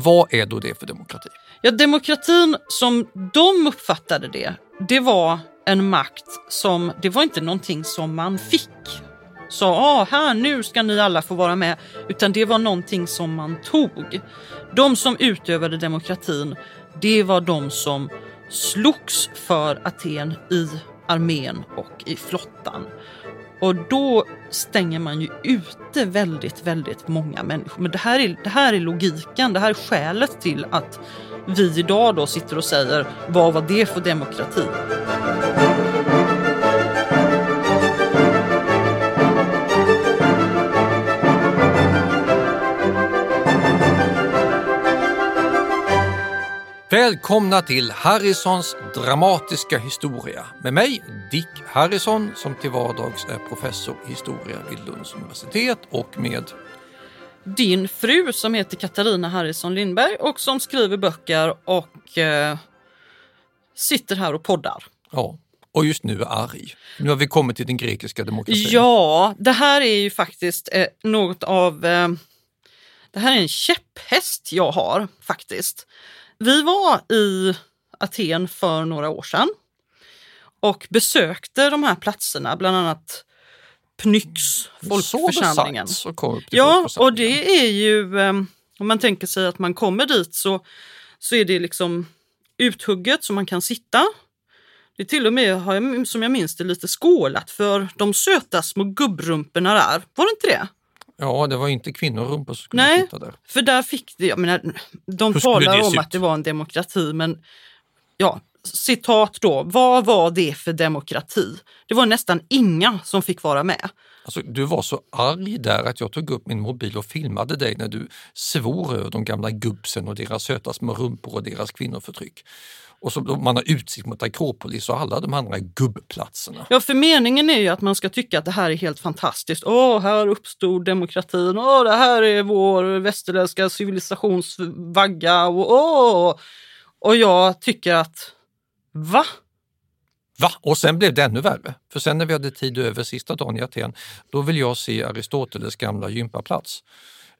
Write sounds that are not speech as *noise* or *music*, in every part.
Vad är då det för demokrati? Ja, demokratin som de uppfattade det, det var en makt som, det var inte någonting som man fick. Sa, ah, här nu ska ni alla få vara med, utan det var någonting som man tog. De som utövade demokratin, det var de som slogs för Aten i armén och i flottan. Och då stänger man ju ute väldigt, väldigt många människor. Men det här är, det här är logiken, det här är skälet till att vi idag då sitter och säger vad var det för demokrati? Välkomna till Harrisons dramatiska historia med mig Dick Harrison som till vardags är professor i historia vid Lunds universitet och med Din fru som heter Katarina Harrison Lindberg och som skriver böcker och eh, sitter här och poddar. Ja, och just nu är arg. Nu har vi kommit till den grekiska demokratin. Ja, det här är ju faktiskt eh, något av... Eh, det här är en käpphäst jag har faktiskt. Vi var i Aten för några år sedan och besökte de här platserna, bland annat Pnyx, folkförsamlingen. Så till Ja, och det är ju, eh, om man tänker sig att man kommer dit så, så är det liksom uthugget så man kan sitta. Det är till och med, har jag, som jag minns det, lite skålat för de söta små gubbrumporna där. Var det inte det? Ja, det var inte kvinnorumpor som skulle Nej. sitta där. För där fick det, jag menar, de Hur talar om att det var en demokrati, men ja, citat då, vad var det för demokrati? Det var nästan inga som fick vara med. Alltså, du var så arg där att jag tog upp min mobil och filmade dig när du svor över de gamla gubbsen och deras söta små rumpor och deras kvinnoförtryck. Och så man har utsikt mot Akropolis och alla de andra gubbplatserna. Ja, för meningen är ju att man ska tycka att det här är helt fantastiskt. Åh, här uppstod demokratin. Åh, det här är vår västerländska civilisationsvagga. Och, åh. och jag tycker att, va? Va? Och sen blev det ännu värre. För sen när vi hade tid över sista dagen i Aten, då vill jag se Aristoteles gamla gympaplats.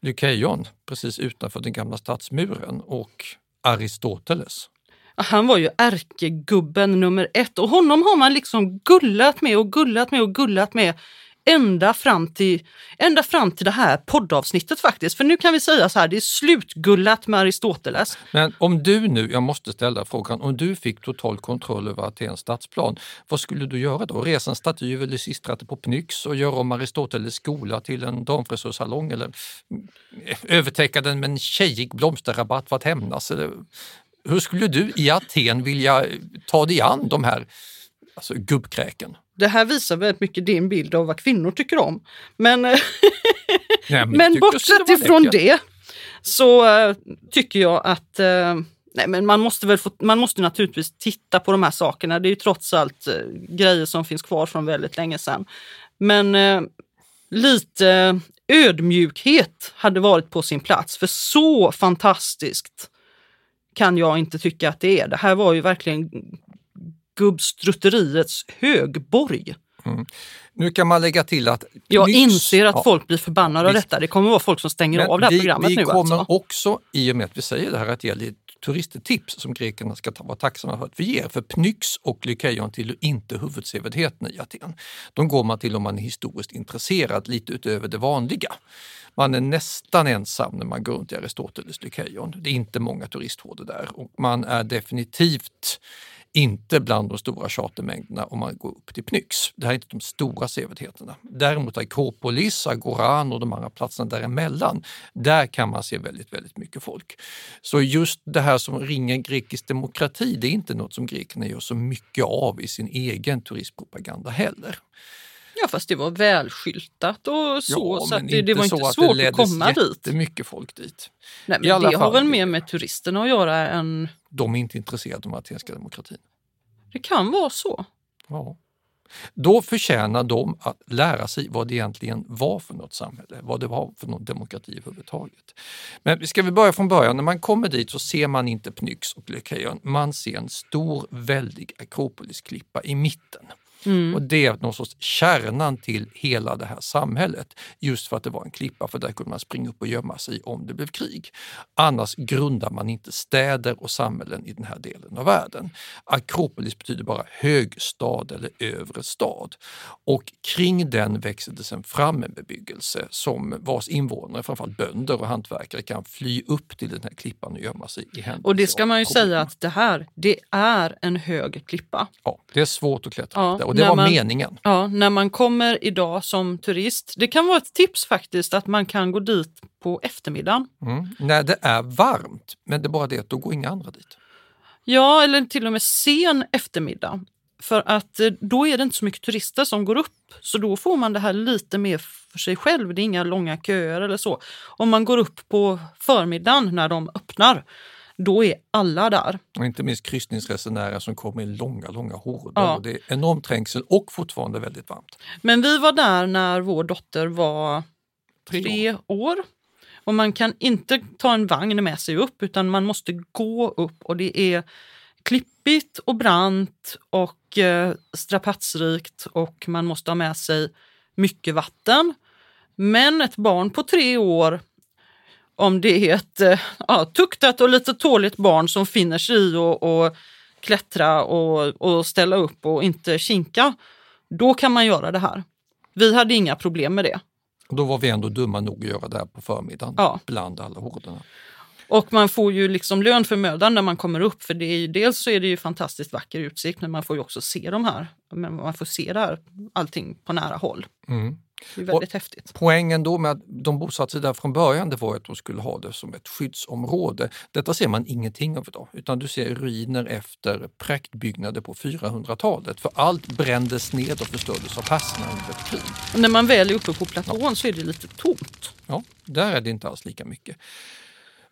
Lykeion, precis utanför den gamla stadsmuren och Aristoteles. Han var ju ärkegubben nummer ett och honom har man liksom gullat med och gullat med och gullat med ända fram till, ända fram till det här poddavsnittet faktiskt. För nu kan vi säga så här, det är slutgullat med Aristoteles. Men om du nu, jag måste ställa frågan, om du fick total kontroll över Atens stadsplan, vad skulle du göra då? Resa en staty över Lysistrate på Pnyx och göra om Aristoteles skola till en damfrisörsalong eller mm, övertäcka den med en tjejig blomsterrabatt för att hämnas? Eller, hur skulle du i Aten vilja ta dig an de här alltså, gubbkräken? Det här visar väldigt mycket din bild av vad kvinnor tycker om. Men, eh, Nej, men *laughs* skulle bortsett ifrån läckert. det så eh, tycker jag att eh, nej, men man, måste väl få, man måste naturligtvis titta på de här sakerna. Det är ju trots allt eh, grejer som finns kvar från väldigt länge sedan. Men eh, lite ödmjukhet hade varit på sin plats, för så fantastiskt kan jag inte tycka att det är. Det här var ju verkligen gubbstrutteriets högborg. Nu kan man lägga till att Jag Pnyx- inser att Ja. folk blir förbannade av detta. Det kommer vara folk som stänger av det här vi, programmet vi nu. kommer Alltså. också, i och med att vi säger det här, att ge turisttips som grekerna ska ta, vara tacksamma för att vi ger. För Pnyx och Lykeion till inte huvudsevärdheten i Aten. De går man till om man är historiskt intresserad, lite utöver det vanliga. Man är nästan ensam när man går runt i Aristoteles Lykeion. Det är inte många turisthårdor där och man är definitivt inte bland de stora chartermängderna om man går upp till Pnyx. Det här är inte de stora sevärdheterna. Däremot Akropolis, Agoran och de andra platserna däremellan, där kan man se väldigt, väldigt mycket folk. Så just det här som ringer grekisk demokrati, det är inte något som grekerna gör så mycket av i sin egen turistpropaganda heller. Ja, fast det var välskyltat och så, Ja, så att det, det var så inte att svårt det att komma dit. jättemycket folk dit. Nej, i men alla det har väl mer med turisterna att göra än... De är inte intresserade av den atenska demokratin. Det kan vara så. Ja. Då förtjänar de att lära sig vad det egentligen var för något samhälle, vad det var för någon demokrati överhuvudtaget. Men ska vi börja från början, när man kommer dit så ser man inte Pnyx och Lykeion, man ser en stor väldig Akropolisklippa i mitten. Och det är någon sorts kärnan till hela det här samhället. Just för att det var en klippa, för där kunde man springa upp och gömma sig om det blev krig. Annars grundar man inte städer och samhällen i den här delen av världen. Akropolis betyder bara högstad eller övre stad. Och kring den växer det sen fram en bebyggelse som vars invånare, framförallt bönder och hantverkare, kan fly upp till den här klippan och gömma sig i händelse Och det ska man ju problem. säga att det här, det är en hög klippa. Ja, det är svårt att klättra Ja, och det var man- meningen. Ja, när man kommer idag som turist. Det kan vara ett tips faktiskt att man kan gå dit på eftermiddagen. Mm. När det är varmt, men det är bara det att då går inga andra dit. Ja, eller till och med sen eftermiddag. För att eh, då är det inte så mycket turister som går upp. Så då får man det här lite mer för sig själv. Det är inga långa köer eller så. Om man går upp på förmiddagen när de öppnar, då är alla där. Och inte minst kryssningsresenärer som kommer i långa, långa horder. Ja. Det är enorm trängsel och fortfarande väldigt varmt. Men vi var där när vår dotter var Tre tre år. Och man kan inte ta en vagn med sig upp utan man måste gå upp och det är klippigt och brant och eh, strapatsrikt och man måste ha med sig mycket vatten. Men ett barn på tre år, om det är ett eh, ja, tuktat och lite tåligt barn som finner sig i och, och klättra och, och ställa upp och inte kinka, då kan man göra det här. Vi hade inga problem med det. Då var vi ändå dumma nog att göra det här på förmiddagen Ja. bland alla horderna. Och man får ju liksom lön för mödan när man kommer upp för det är ju, dels så är det ju fantastiskt vacker utsikt men man får ju också se de här, men man får se det här, allting på nära håll. Mm. Det är väldigt häftigt. Poängen då med att de bosatte sig där från början det var att de skulle ha det som ett skyddsområde. Detta ser man ingenting av idag utan du ser ruiner efter praktbyggnader på 400-talet för allt brändes ned och förstördes av perserna under ett krig. Och när man väl är uppe på platån så är det lite tomt. Ja, där är det inte alls lika mycket.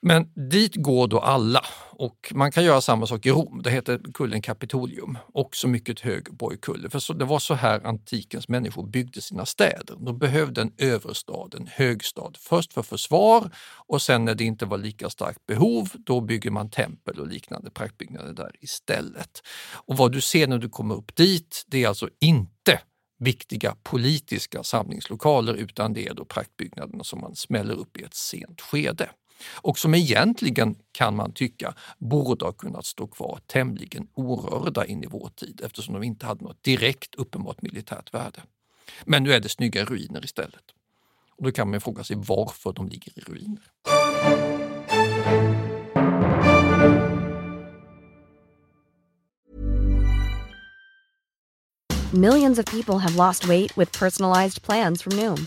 Men dit går då alla och man kan göra samma sak i Rom. Det heter kullen Capitolium, också mycket hög borgkulle. För så, det var så här antikens människor byggde sina städer. De behövde en överstad, en högstad, först för försvar och sen när det inte var lika starkt behov, då bygger man tempel och liknande praktbyggnader där istället. Och vad du ser när du kommer upp dit, det är alltså inte viktiga politiska samlingslokaler utan det är då praktbyggnaderna som man smäller upp i ett sent skede. Och som egentligen kan man tycka borde ha kunnat stå kvar tämligen orörda in i vår tid eftersom de inte hade något direkt uppenbart militärt värde. Men nu är det snygga ruiner istället. Och då kan man fråga sig varför de ligger i ruiner. Millions of people have lost weight with personalized plans from Noom,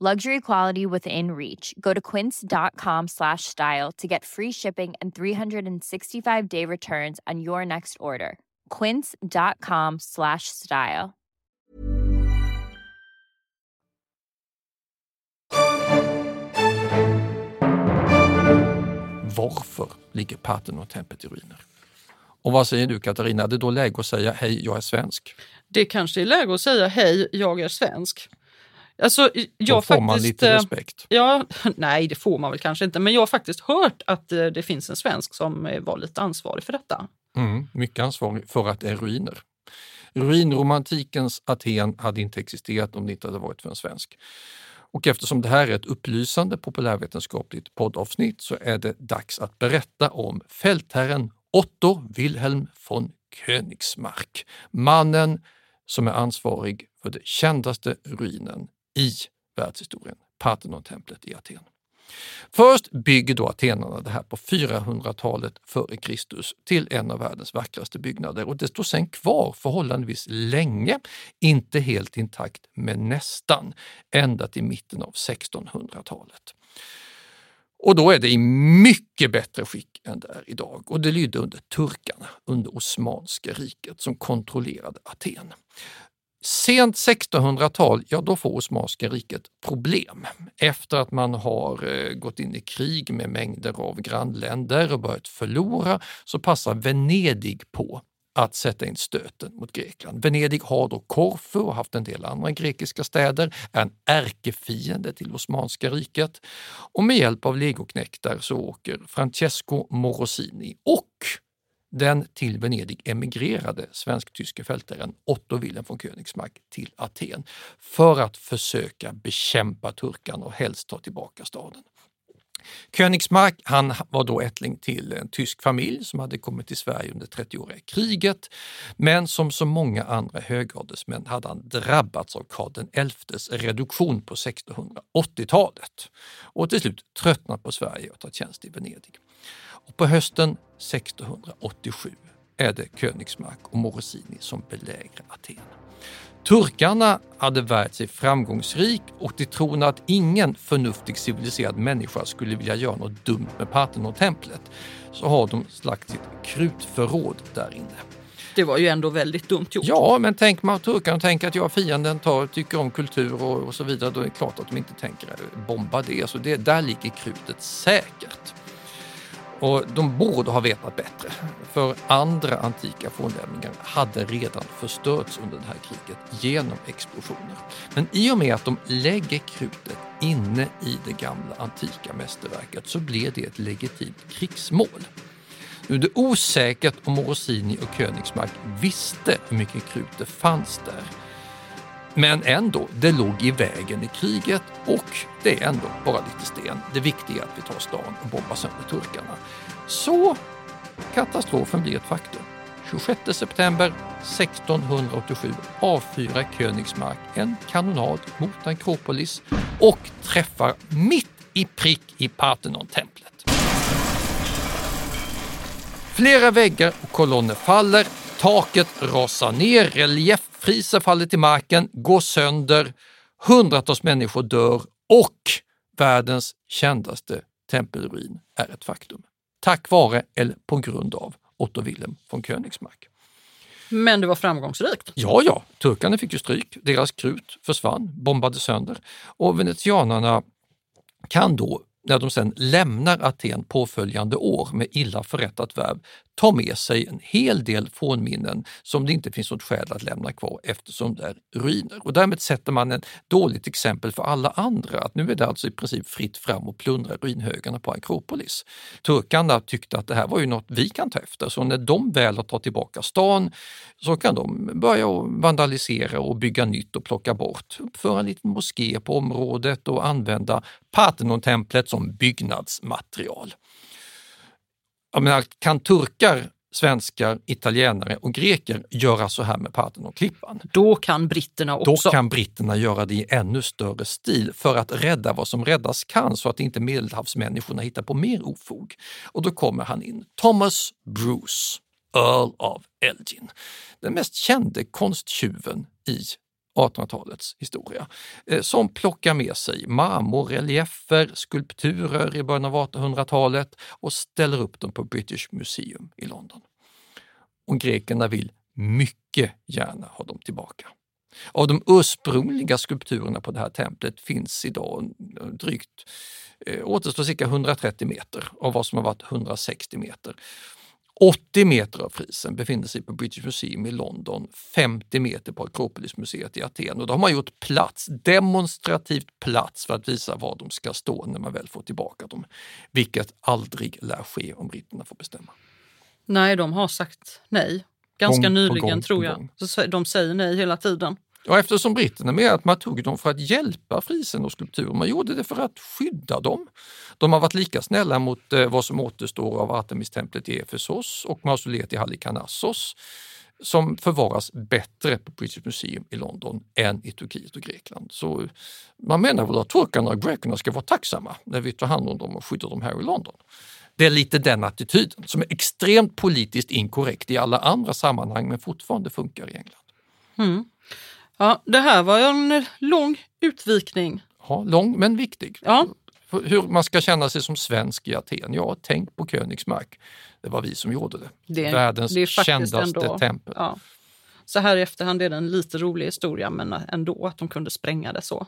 Luxury quality within reach. Go to quince.com slash style to get free shipping and 365 day returns on your next order. Quince.com slash style. Varför ligger Parthenontemplet i ruiner? Och vad säger du Katarina, är det då läge att säga hej, jag är svensk? Det kanske är läge att säga hej, jag är svensk. Alltså, jag Då får faktiskt, man lite eh, respekt. Ja, *laughs* nej, det får man väl kanske inte, men jag har faktiskt hört att eh, det finns en svensk som eh, var lite ansvarig för detta. Mm, mycket ansvarig för att det är ruiner. Ruinromantikens Aten hade inte existerat om det inte hade varit för en svensk. Och eftersom det här är ett upplysande populärvetenskapligt poddavsnitt så är det dags att berätta om fältherren Otto Wilhelm von Königsmark. Mannen som är ansvarig för den kändaste ruinen i världshistorien, Parthenontemplet i Aten. Först bygger då atenarna det här på 400-talet före Kristus till en av världens vackraste byggnader och det står sen kvar förhållandevis länge, inte helt intakt men nästan, ända till mitten av 1600-talet. Och då är det i mycket bättre skick än det är idag och det lydde under turkarna, under Osmanska riket som kontrollerade Aten. Sent 1600-tal, ja då får Osmanska riket problem. Efter att man har eh, gått in i krig med mängder av grannländer och börjat förlora så passar Venedig på att sätta in stöten mot Grekland. Venedig har då Korfu och haft en del andra grekiska städer, är en ärkefiende till Osmanska riket och med hjälp av legoknektar så åker Francesco Morosini och den till Venedig emigrerade svensk-tyske fältaren Otto Wilhelm von Königsmark till Aten för att försöka bekämpa turkarna och helst ta tillbaka staden. Königsmark han var då ättling till en tysk familj som hade kommit till Sverige under 30-åriga kriget. Men som så många andra högadelsmän hade han drabbats av Karl XIs reduktion på 1680-talet och till slut tröttnat på Sverige och tagit tjänst i Venedig. Och på hösten 1687 är det Königsmark och Morosini som belägrar Aten. Turkarna hade värt sig framgångsrik och till tron att ingen förnuftig civiliserad människa skulle vilja göra något dumt med Parthenontemplet så har de slagt sitt krutförråd där inne. Det var ju ändå väldigt dumt gjort. Ja, men tänk man turkarna tänker att jag fienden tar, tycker om kultur och, och så vidare, då är det klart att de inte tänker bomba det. Så det, där ligger krutet säkert. Och de borde ha vetat bättre, för andra antika fornlämningar hade redan förstörts under det här kriget genom explosioner. Men i och med att de lägger krutet inne i det gamla antika mästerverket så blir det ett legitimt krigsmål. Nu är det osäkert om Morosini och Königsmark visste hur mycket krut det fanns där. Men ändå, det låg i vägen i kriget och det är ändå bara lite sten. Det viktiga är att vi tar stan och bombar sönder turkarna. Så katastrofen blir ett faktum. 26 september 1687 avfyrar Königsmark en kanonad mot Akropolis och träffar mitt i prick i Parthenontemplet. Flera väggar och kolonner faller, taket rasar ner, relief relieffriser faller till marken, går sönder, hundratals människor dör och världens kändaste tempelruin är ett faktum. Tack vare eller på grund av Otto Wilhelm von Königsmark. Men det var framgångsrikt. Ja, ja, turkarna fick ju stryk. Deras krut försvann, bombades sönder och venetianarna kan då när de sedan lämnar Aten påföljande år med illa förrättat värv, ta med sig en hel del fornminnen som det inte finns något skäl att lämna kvar eftersom det är ruiner. Och därmed sätter man ett dåligt exempel för alla andra att nu är det alltså i princip fritt fram och plundra ruinhögarna på Akropolis. Turkarna tyckte att det här var ju något vi kan ta efter, så när de väl har tagit tillbaka stan så kan de börja vandalisera och bygga nytt och plocka bort, uppföra en liten moské på området och använda Parthenontemplet som byggnadsmaterial. Jag menar, kan turkar, svenskar, italienare och greker göra så här med Parthenonklippan? Då kan britterna också. Då kan britterna göra det i ännu större stil för att rädda vad som räddas kan så att inte medelhavsmänniskorna hittar på mer ofog. Och då kommer han in, Thomas Bruce, Earl of Elgin, den mest kände konsttjuven i 1800-talets historia, eh, som plockar med sig marmor, reliefer, skulpturer i början av 1800-talet och ställer upp dem på British Museum i London. Och grekerna vill mycket gärna ha dem tillbaka. Av de ursprungliga skulpturerna på det här templet finns idag drygt, eh, återstår cirka 130 meter av vad som har varit 160 meter. 80 meter av frisen befinner sig på British Museum i London, 50 meter på Akropolismuseet i Aten och då har man gjort plats, demonstrativt plats för att visa var de ska stå när man väl får tillbaka dem. Vilket aldrig lär ske om britterna får bestämma. Nej, de har sagt nej. Ganska Gång nyligen gång tror jag. de säger nej hela tiden. Och eftersom britterna menar att man tog dem för att hjälpa frisen och skulpturen, man gjorde det för att skydda dem. De har varit lika snälla mot eh, vad som återstår av Artemistemplet i Efesos och mausoleet i Halikarnassos som förvaras bättre på British Museum i London än i Turkiet och Grekland. Så man menar väl att turkarna och grekerna ska vara tacksamma när vi tar hand om dem och skyddar dem här i London. Det är lite den attityden som är extremt politiskt inkorrekt i alla andra sammanhang men fortfarande funkar i England. Mm. Ja, det här var en lång utvikning. Ja, lång men viktig. Ja, Hur man ska känna sig som svensk i Aten? Ja, tänk på Königsmark. Det var vi som gjorde det. Det- Världens det kändaste ändå- tempel. ja. Så här i efterhand är det en lite rolig historia, men ändå att de kunde spränga det så.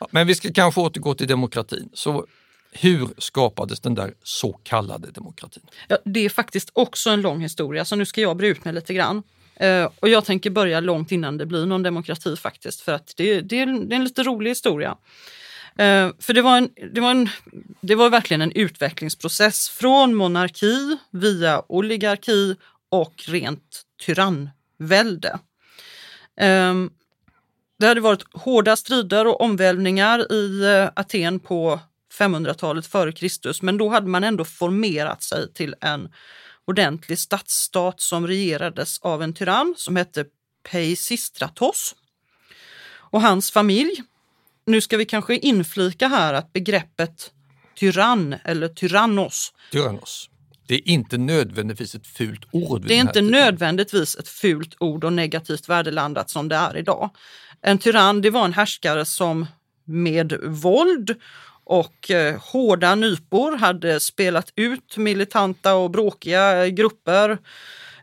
Ja, Men vi ska kanske återgå till demokratin. Så hur skapades den där så kallade demokratin? Ja, det är faktiskt också en lång historia, så nu ska jag bre ut mig lite grann. Eh, och jag tänker börja långt innan det blir någon demokrati faktiskt, för att det, det, är, en- det är en lite rolig historia. Eh, för det var, en, det, var en, det var verkligen en utvecklingsprocess från monarki via oligarki och rent tyrannvälde. Eh, det hade varit hårda strider och omvälvningar i eh, Aten på 500-talet före Kristus, men då hade man ändå formerat sig till en ordentlig stadsstat som regerades av en tyrann som hette Peisistratos och hans familj. Nu ska vi kanske inflika här att begreppet tyrann eller tyrannos, Tyrannos. Det är inte nödvändigtvis ett fult ord. det är inte tiden. nödvändigtvis ett fult ord och negativt värdelandat som det är idag. En tyrann det var en härskare som med våld och eh, hårda nypor hade spelat ut militanta och bråkiga grupper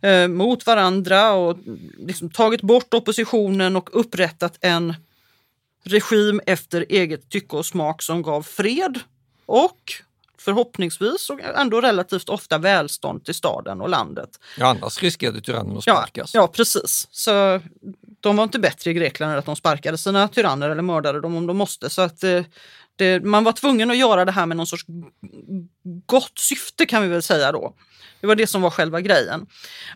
eh, mot varandra och liksom tagit bort oppositionen och upprättat en regim efter eget tycke och smak som gav fred och förhoppningsvis och ändå relativt ofta välstånd till staden och landet. Ja, annars riskerade tyrannen att Ja, sparkas. ja, precis. Så de var inte bättre i Grekland än att de sparkade sina tyranner eller mördade dem om de måste. Så att eh, det, man var tvungen att göra det här med någon sorts gott syfte kan vi väl säga då. Det var det som var själva grejen.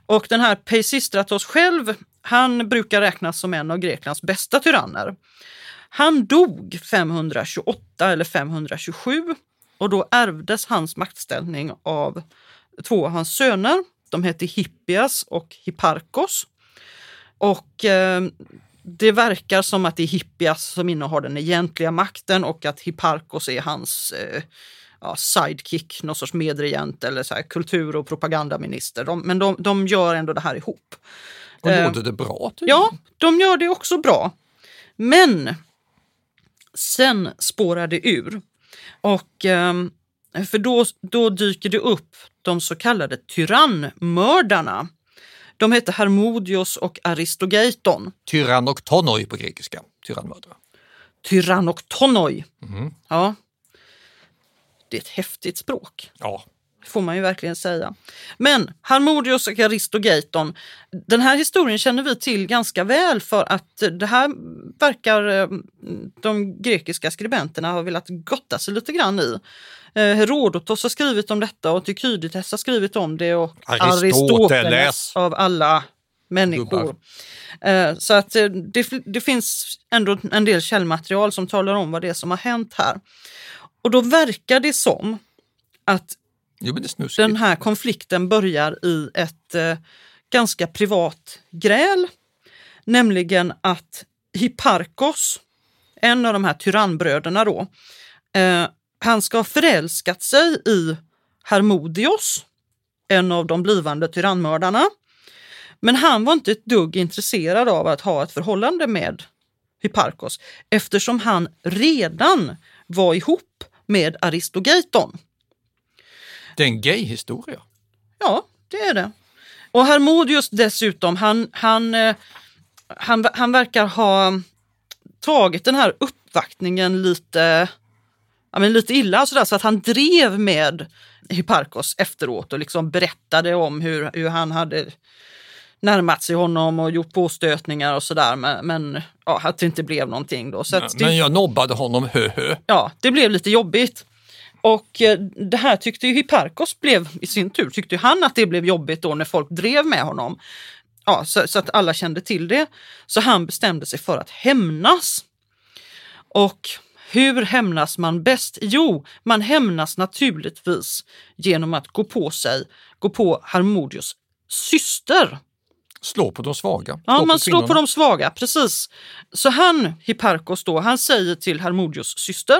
Och den här Peisistratos själv, han brukar räknas som en av Greklands bästa tyranner. Han dog 528 eller 527 och då ärvdes hans maktställning av två av hans söner. De hette Hippias och Hipparkos. Och eh, det verkar som att det är Hippias som innehar den egentliga makten och att Hipparkos är hans eh, ja, sidekick, någon sorts medregent eller så här, kultur och propagandaminister. De, men de, de gör ändå det här ihop. Och Eh, gjorde det bra. Typ. Ja, de gör det också bra. Men sen spårar det ur. Och, ehm, för då, då dyker det upp de så kallade tyrannmördarna. De heter Hermodios och Aristogeiton. Tyrann och tonoi på grekiska. Tyrannmördare. Tyrannoktonoi. Mhm. Ja. Det är ett häftigt språk. Ja, får man ju verkligen säga. Men Harmodios och Aristogeiton, den här historien känner vi till ganska väl för att det här verkar eh, de grekiska skribenterna ha velat gotta sig lite grann i. Eh, Herodotos har skrivit om detta och Tykydides har skrivit om det och Aristoteles. av alla människor. Eh, Så att det, det finns ändå en del källmaterial som talar om vad det är som har hänt här. Och då verkar det som att jo, men det är snuskigt. den här konflikten börjar i ett eh, ganska privat gräl. Nämligen att Hipparkos, en av de här tyrannbröderna då, eh, han ska ha förälskat sig i Hermodios, en av de blivande tyrannmördarna. Men han var inte ett dugg intresserad av att ha ett förhållande med Hipparchos eftersom han redan var ihop med Aristogeiton. Det är en gay-historia. Ja, det är det. Och Hermodius dessutom, han, han, eh, han, han verkar ha tagit den här uppvaktningen lite, ja, men lite illa sådär, så att han drev med Hipparchos efteråt och liksom berättade om hur, hur han hade närmat sig honom och gjort påstötningar och sådär. Men, men ja, att det inte blev någonting då. Så Men, det, men jag nobbade honom, hö hö. ja, det blev lite jobbigt. Och eh, det här tyckte ju Hipparkos blev, i sin tur, tyckte ju han att det blev jobbigt då när folk drev med honom. Ja, så, så att alla kände till det. Så han bestämde sig för att hämnas. Och hur hämnas man bäst? Jo, man hämnas naturligtvis genom att gå på sig, gå på Harmodius syster. Slå på de svaga. Ja, man slår på de svaga, precis. Så han, Hipparchos då, han säger till Harmodius syster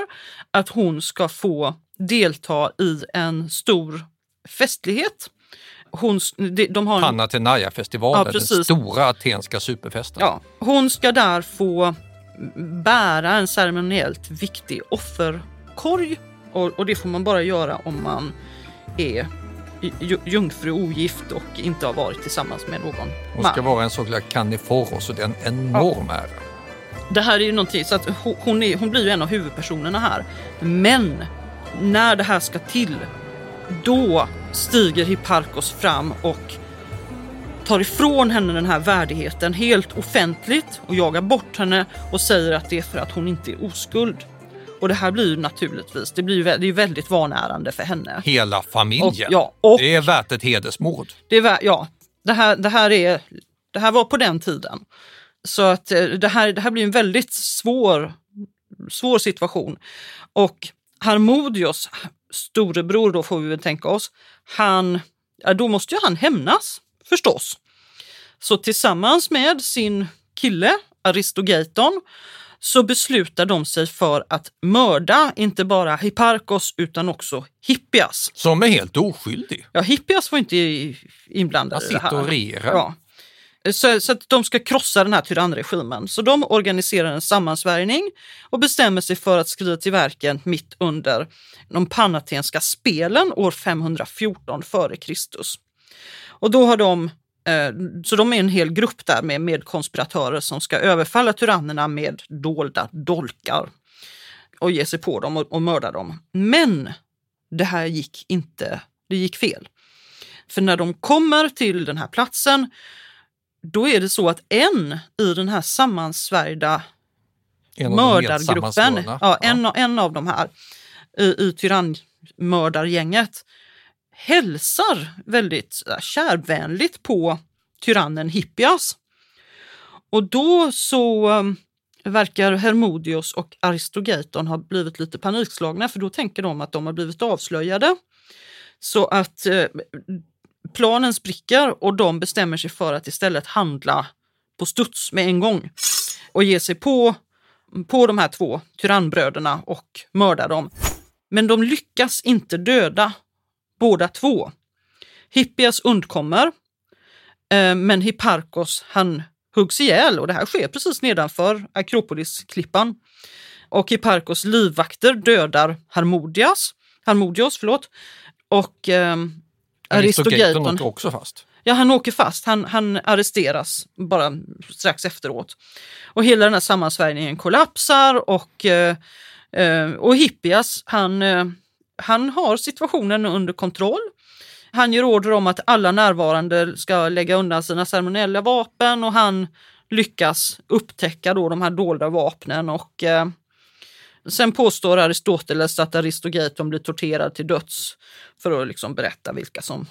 att hon ska få delta i en stor festlighet. Hon, de, de har en, Panathenaia-festivalen, Ja, den stora atenska superfesten. ja, hon ska där få bära en ceremoniellt viktig offerkorg. Och, och det får man bara göra om man är jungfru ogift och inte har varit tillsammans med någon Hon man. ska vara en så kallad carniforos och det är en enorm ära. Det här är ju någonting, så att ho- hon, är, hon blir ju en av huvudpersonerna här. Men när det här ska till, då stiger Hipparchos fram och tar ifrån henne den här värdigheten helt offentligt och jagar bort henne och säger att det är för att hon inte är oskuld. Och det här blir ju naturligtvis, det blir ju det är väldigt vanärande för henne. Hela familjen. Och- ja, och- Det är värt ett hedersmord. Det, är, ja, det, här, det, här är, det här var på den tiden. Så att eh, det här, det här blir en väldigt svår, svår situation. Och Harmodios storebror då får vi väl tänka oss, han, ja, då måste ju han hämnas förstås. Så tillsammans med sin kille Aristogeiton så beslutar de sig för att mörda inte bara Hipparchos utan också Hippias. Som är helt oskyldig. Ja, Hippias var inte inblandad Han i det här. sitter och regerar. Ja. Så, så att de ska krossa den här tyrannregimen. Så de organiserar en sammansvärjning och bestämmer sig för att skrida till verken mitt under de panatenska spelen år 514 före Kristus. Och då har de så de är en hel grupp där med, konspiratörer som ska överfalla tyrannerna med dolda dolkar och ge sig på dem och, och mörda dem. Men det här gick inte, det gick fel. För när de kommer till den här platsen, då är det så att en i den här sammansvärjda mördargruppen, ja, en, av- en av de här i, i tyrannmördargänget, hälsar väldigt kärvänligt på tyrannen Hippias. Och då så um, verkar Hermodios och Aristogaton ha blivit lite panikslagna för då tänker de att de har blivit avslöjade. Så att eh, planen spricker och de bestämmer sig för att istället handla på studs med en gång och ge sig på, på de här två tyrannbröderna och mörda dem. Men de lyckas inte döda båda två. Hippias undkommer, eh, men Hipparchos han huggs ihjäl och det här sker precis nedanför Akropolisklippan. Och Hipparchos livvakter dödar Harmodias, Harmodios förlåt, och eh, åker också fast. Ja, han åker fast. Han, han arresteras bara strax efteråt. Och hela den här sammansvärjningen kollapsar och, eh, eh, och Hippias, han, eh, han har situationen under kontroll. Han ger order om att alla närvarande ska lägga undan sina ceremoniella vapen och han lyckas upptäcka då de här dolda vapnen och eh, Sen påstår Aristoteles att Aristogaton blir torterad till döds för att liksom berätta vilka som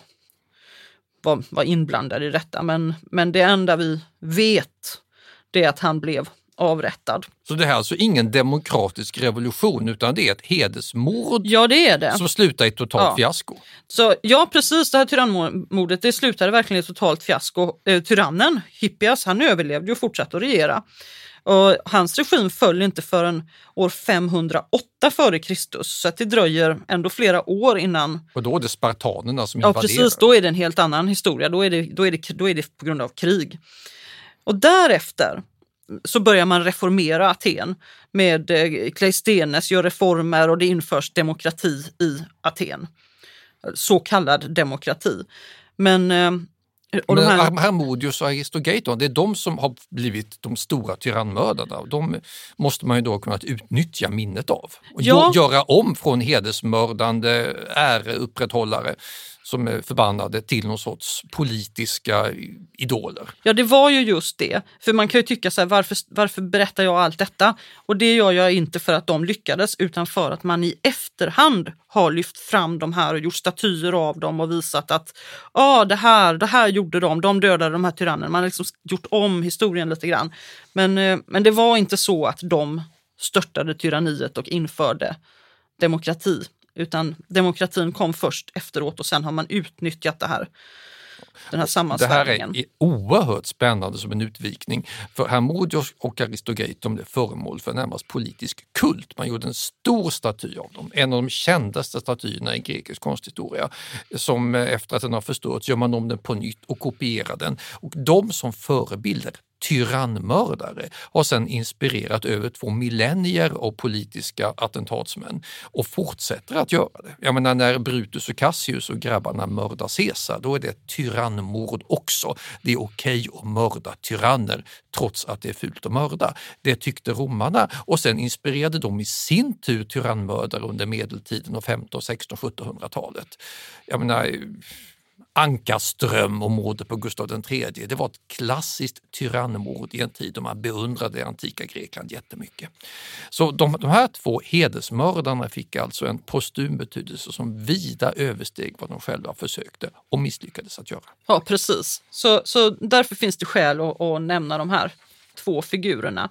var, var inblandade i detta. Men, men det enda vi vet det är att han blev avrättad. Så det här är alltså ingen demokratisk revolution utan det är ett hedersmord Ja, det är det. som slutar i ett totalt Ja. fiasko. Så ja, precis det här tyrannmordet, det slutade verkligen i totalt fiasko. Eh, tyrannen, Hippias, han överlevde och fortsatte att regera. Och hans regim föll inte förrän år 508 f.Kr. så att det dröjer ändå flera år innan. Och då är det spartanerna som Ja invaderar. precis, då är det en helt annan historia. Då är det, då är det, då är det på grund av krig. Och därefter så börjar man reformera Aten med eh, Kleistenes gör reformer och det införs demokrati i Aten. Så kallad demokrati. Men eh, och Men här, Har- Harmodius och Aristogeiton, det är de som har blivit de stora tyrannmördarna. De måste man ju då kunna utnyttja minnet av. Och Ja. gö- göra om från hedersmördande äreupprätthållare som är förbannade till någon sorts politiska idoler. Ja, det var ju just det. För man kan ju tycka så här, varför, varför berättar jag allt detta? Och det gör jag inte för att de lyckades, utan för att man i efterhand har lyft fram de här och gjort statyer av dem och visat att ah, det, här, det här gjorde de, de dödade de här tyrannerna. Man har liksom gjort om historien lite grann. Men, eh, men det var inte så att de störtade tyranniet och införde demokrati. Utan demokratin kom först efteråt och sen har man utnyttjat det här, den här Det här sammansvärjningen. är oerhört spännande som en utvikning. För Hermodios och Aristogeiton blev föremål för närmast politisk kult. Man gjorde en stor staty av dem, en av de kändaste statyerna i grekisk konsthistoria. Som eh, efter att den har förstörts gör man om den på nytt och kopierar den. Och de som förebilder tyrannmördare har sedan inspirerat över två millennier av politiska attentatsmän och fortsätter att göra det. Jag menar när Brutus och Cassius och grabbarna mördar Caesar, då är det ett tyrannmord också. Det är okej att mörda tyranner trots att det är fult att mörda. Det tyckte romarna och sen inspirerade de i sin tur tyrannmördare under medeltiden och 15, 16, 1700-talet. Jag menar, Ankarström och mordet på Gustav III. Det var ett klassiskt tyrannmord i en tid då man beundrade det antika Grekland jättemycket. Så de, de här två hedersmördarna fick alltså en postum betydelse som vida översteg vad de själva försökte och misslyckades att göra. Ja, precis. Så, så därför finns det skäl att, att nämna de här två figurerna.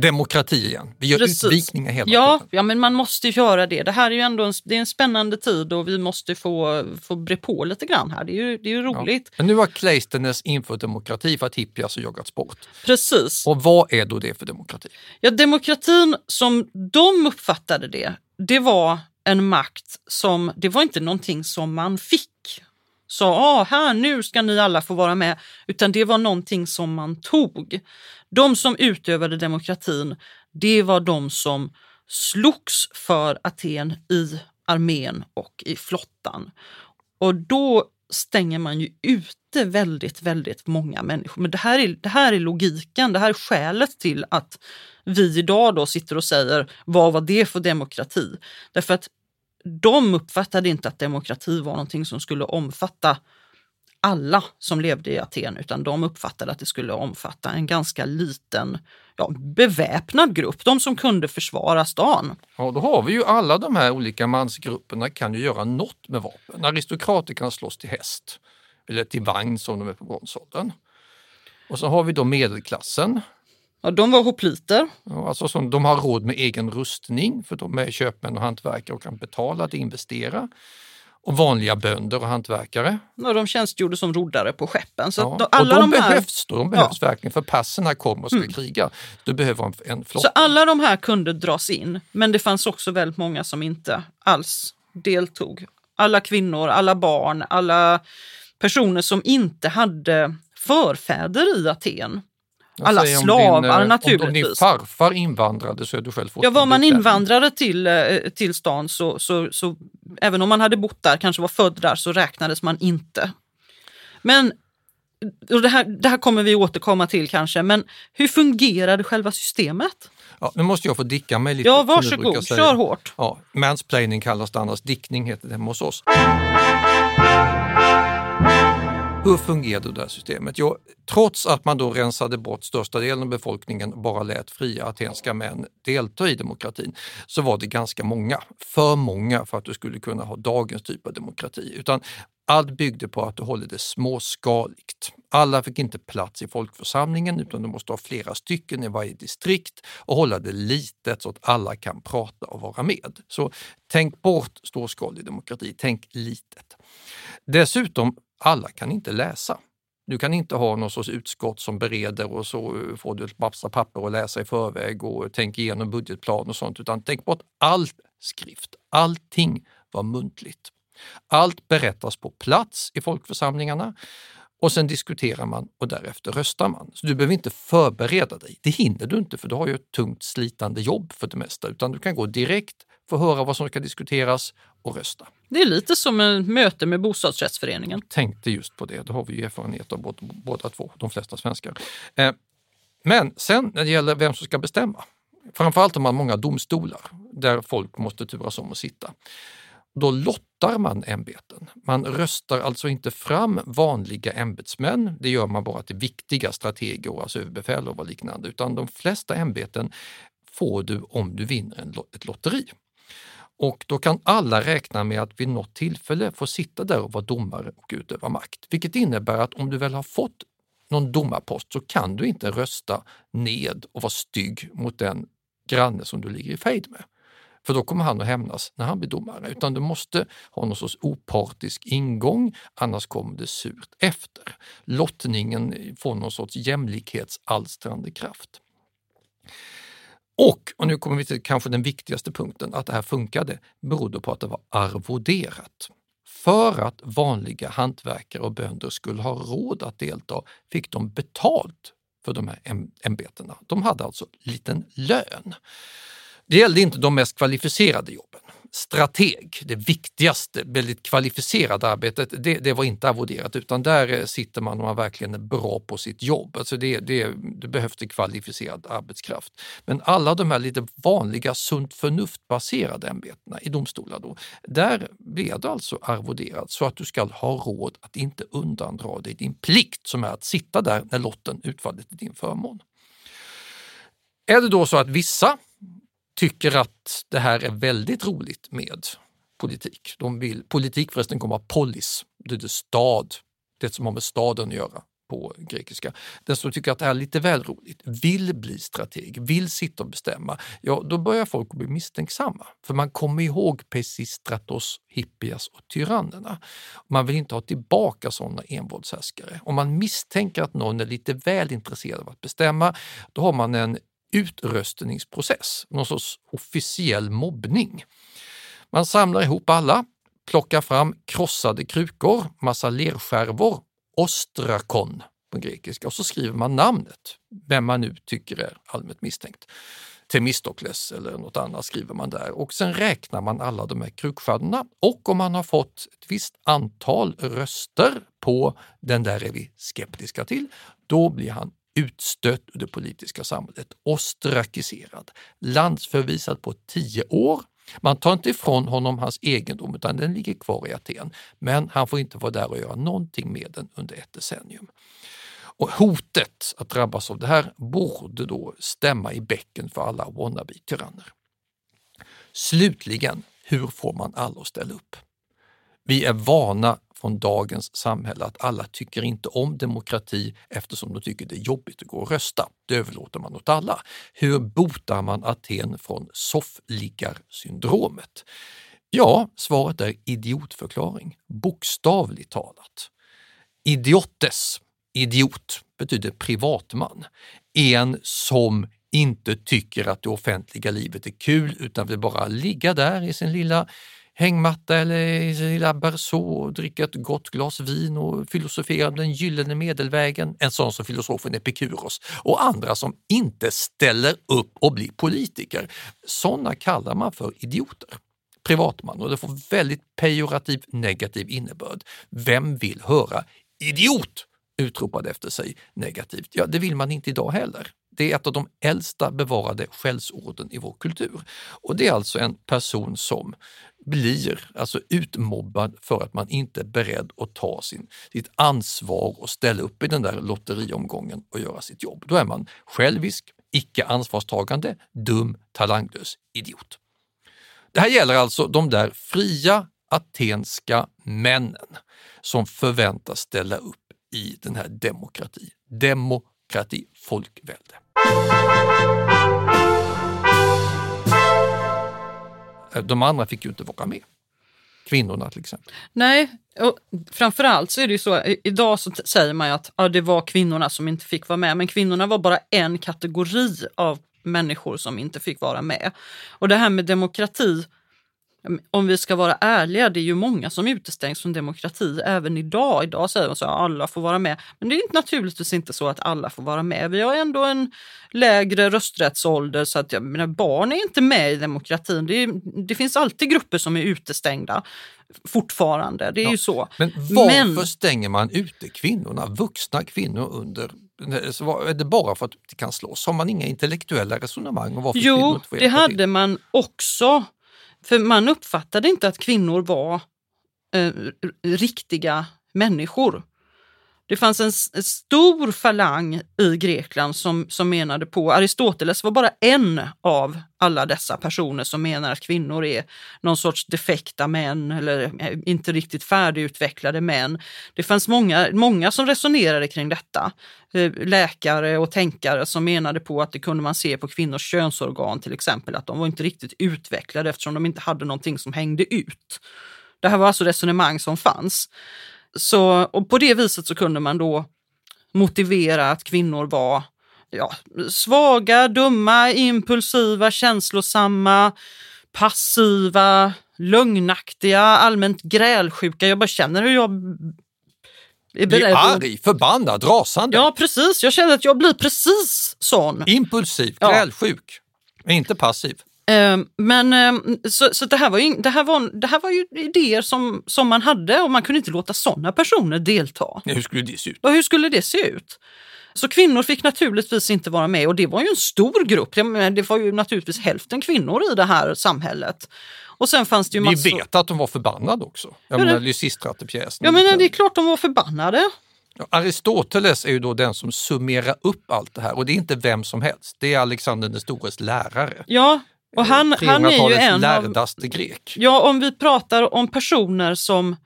Demokrati igen. Vi gör Precis. utvikningar hela Ja, tiden. ja, men man måste ju göra det. Det här är ju ändå en, det är en spännande tid och vi måste få, få bre på lite grann här. Det är ju, det är ju roligt. Men nu har Cleistenes infört demokrati för att hippias och jagats bort. Precis. Och vad är då det för demokrati? Ja, demokratin som de uppfattade det, det var en makt som, det var inte någonting som man fick sa ah, här, nu ska ni alla få vara med, utan det var någonting som man tog. De som utövade demokratin, det var de som slogs för Aten i armén och i flottan. Och då stänger man ju ute väldigt, väldigt många människor. Men det här, är, det här är logiken, det här är skälet till att vi idag då sitter och säger vad var det för demokrati? Därför att de uppfattade inte att demokrati var någonting som skulle omfatta alla som levde i Aten utan de uppfattade att det skulle omfatta en ganska liten ja, beväpnad grupp, de som kunde försvara stan. Ja, då har vi ju alla de här olika mansgrupperna kan ju göra något med vapen. Aristokrater kan slåss till häst eller till vagn som de är på bronsåldern. Och så har vi då medelklassen. Ja, de var hopliter. Ja, alltså som, de har råd med egen rustning för de är köpmän och hantverkare och kan betala att investera och vanliga bönder och hantverkare. Ja, de tjänstgjorde som roddare på skeppen. Så ja, alla och de, de här... behövs, då, de behövs ja. verkligen för passerna kommer och ska mm. kriga. Du behöver en, en flotta. Så alla de här kunde dras in, men det fanns också väldigt många som inte alls deltog. Alla kvinnor, alla barn, alla personer som inte hade förfäder i Aten. Alla slavar din, eh, naturligtvis. Om, din farfar invandrade så är du själv Ja, var man invandrare till, eh, till stan så, så, så även om man hade bott där, kanske var född där, så räknades man inte. Men och det, här, det här kommer vi återkomma till kanske, men hur fungerade själva systemet? Ja, nu måste jag få dicka mig lite. Ja, varsågod, kör hårt. Ja, mansplaining kallas det annars, dickning heter det hemma hos oss. Hur fungerade det här systemet? Jo, trots att man då rensade bort största delen av befolkningen och bara lät fria atenska män delta i demokratin, så var det ganska många. För många för att du skulle kunna ha dagens typ av demokrati. Utan allt byggde på att du håller det småskaligt. Alla fick inte plats i folkförsamlingen utan du måste ha flera stycken i varje distrikt och hålla det litet så att alla kan prata och vara med. Så tänk bort storskalig demokrati, tänk litet. Dessutom alla kan inte läsa. Du kan inte ha någon sorts utskott som bereder och så eh, får du ett massa papper att läsa i förväg och tänk igenom budgetplan och sånt, utan tänk bort all skrift. Allting var muntligt. Allt berättas på plats i folkförsamlingarna och sen diskuterar man och därefter röstar man. Så du behöver inte förbereda dig. Det hinner du inte för du har ju ett tungt slitande jobb för det mesta, utan du kan gå direkt, få höra vad som ska diskuteras och rösta. Det är lite som ett möte med bostadsrättsföreningen. Tänkte just på det, det har vi ju erfarenhet av båda två, de flesta svenskar. Eh, men sen när det gäller vem som ska bestämma, framförallt om man har många domstolar där folk måste turas om att sitta. Då lottar man ämbeten. Man röstar alltså inte fram vanliga ämbetsmän, det gör man bara till viktiga strateger, alltså överbefälhavare och liknande, utan de flesta ämbeten får du om du vinner ett lotteri. Och då kan alla räkna med att vid något tillfälle få sitta där och vara domare och utöva makt. Vilket innebär att om du väl har fått någon domarpost så kan du inte rösta ned och vara stygg mot den granne som du ligger i fejd med. För då kommer han att hämnas när han blir domare. Utan du måste ha någon sorts opartisk ingång, annars kommer det surt efter. Lottningen får någon sorts jämlikhetsalstrande kraft. Och, och nu kommer vi till kanske den viktigaste punkten, att det här funkade berodde på att det var arvoderat. För att vanliga hantverkare och bönder skulle ha råd att delta fick de betalt för de här ämbetena. De hade alltså liten lön. Det gällde inte de mest kvalificerade jobben strateg, det viktigaste, väldigt kvalificerade arbetet, det, det var inte arvoderat utan där eh, sitter man och man verkligen är bra på sitt jobb. Alltså det, det, det behövs kvalificerad arbetskraft. Men alla de här lite vanliga sunt förnuft-baserade ämbetena i domstolar, då, där blev du alltså arvoderad så att du ska ha råd att inte undandra dig din plikt som är att sitta där när lotten utfaller till din förmån. Är det då så att vissa tycker att det här är väldigt roligt med politik. De vill, politik förresten kommer av polis, det är stad, det som har med staden att göra på grekiska. Den som tycker att det här är lite väl roligt, vill bli strateg, vill sitta och bestämma, ja då börjar folk bli misstänksamma. För man kommer ihåg Pesistratos, Hippias och tyrannerna. Man vill inte ha tillbaka sådana envåldshärskare. Om man misstänker att någon är lite väl intresserad av att bestämma, då har man en utröstningsprocess, någon sorts officiell mobbning. Man samlar ihop alla, plockar fram krossade krukor, massa lerskärvor, ostrakon på grekiska och så skriver man namnet, vem man nu tycker är allmänt misstänkt. Temistokles eller något annat skriver man där och sen räknar man alla de här krukskärvorna och om man har fått ett visst antal röster på den där är vi skeptiska till, då blir han utstött ur det politiska samhället, ostrakiserad, landsförvisad på tio år Man tar inte ifrån honom hans egendom utan den ligger kvar i Aten. Men han får inte vara där och göra någonting med den under ett decennium. Och hotet att drabbas av det här borde då stämma i bäcken för alla wannabe-tyranner. Slutligen, hur får man alla att ställa upp? Vi är vana från dagens samhälle att alla tycker inte om demokrati eftersom de tycker det är jobbigt att gå och rösta. Det överlåter man åt alla. Hur botar man Aten från soffliggarsyndromet? Ja, svaret är idiotförklaring, bokstavligt talat. Idiotes, idiot, betyder privatman. En som inte tycker att det offentliga livet är kul utan vill bara ligga där i sin lilla hängmatta eller i lilla berså och dricka ett gott glas vin och filosofera om den gyllene medelvägen, en sån som filosofen Epikuros, och andra som inte ställer upp och blir politiker. Sådana kallar man för idioter. Privatman och det får väldigt pejorativ negativ innebörd. Vem vill höra idiot utropad efter sig negativt? Ja, det vill man inte idag heller. Det är ett av de äldsta bevarade skällsorden i vår kultur. Och det är alltså en person som blir alltså utmobbad för att man inte är beredd att ta sin, sitt ansvar och ställa upp i den där lotteriomgången och göra sitt jobb. Då är man självisk, icke ansvarstagande, dum, talanglös idiot. Det här gäller alltså de där fria atenska männen som förväntas ställa upp i den här demokrati, demokrati, folkvälde. De andra fick ju inte vara med. Kvinnorna till exempel. Nej, och framförallt så är det ju så, idag så säger man ju att ja, det var kvinnorna som inte fick vara med, men kvinnorna var bara en kategori av människor som inte fick vara med. Och det här med demokrati, om vi ska vara ärliga, det är ju många som utestängs från demokrati även idag. Idag säger man så att alla får vara med. Men det är naturligtvis inte så att alla får vara med. Vi har ändå en lägre rösträttsålder så att jag menar, barn är inte med i demokratin. Det, är, det finns alltid grupper som är utestängda fortfarande. Det är ja, ju så. Men varför men, stänger man ute kvinnorna, vuxna kvinnor under är det bara för att de kan slåss? Har man inga intellektuella resonemang om varför Jo, det hade till? man också. För man uppfattade inte att kvinnor var eh, riktiga människor. Det fanns en, en, stor falang i Grekland som, som menade på, Aristoteles var bara en av alla dessa personer som menar att kvinnor är någon sorts defekta män eller eh, inte riktigt färdigutvecklade män. Det fanns många, många som resonerade kring detta. Eh, läkare och tänkare som menade på att det kunde man se på kvinnors könsorgan till exempel, att de var inte riktigt utvecklade eftersom de inte hade någonting som hängde ut. Det här var alltså resonemang som fanns. Så, och på det viset så kunde man då motivera att kvinnor var ja, svaga, dumma, impulsiva, känslosamma, passiva, lögnaktiga, allmänt grälsjuka. Jag bara känner hur jag är beredd. arg, förbannad, rasande. Ja, precis. Jag känner att jag blir precis sån. Impulsiv, grälsjuk, ja. inte passiv. Ehm, men ehm, så, så det, här var ju, det, här var, det här var ju idéer som, som man hade och man kunde inte låta sådana personer delta. Ja, hur skulle det se ut? Och hur skulle det se ut? Så kvinnor fick naturligtvis inte vara med och det var ju en stor grupp. Det var ju naturligtvis hälften kvinnor i det här samhället. Och sen fanns det ju massor... Vi vet att de var förbannade också. Jag menar Lysistratepjäsen. Ja, men det är klart de var förbannade. Aristoteles är ju då den som summerar upp allt det här och det är inte vem som helst. Det är Alexander den stores lärare. Ja, och han, han är ju en lärdaste grek. Ja, om vi pratar om personer som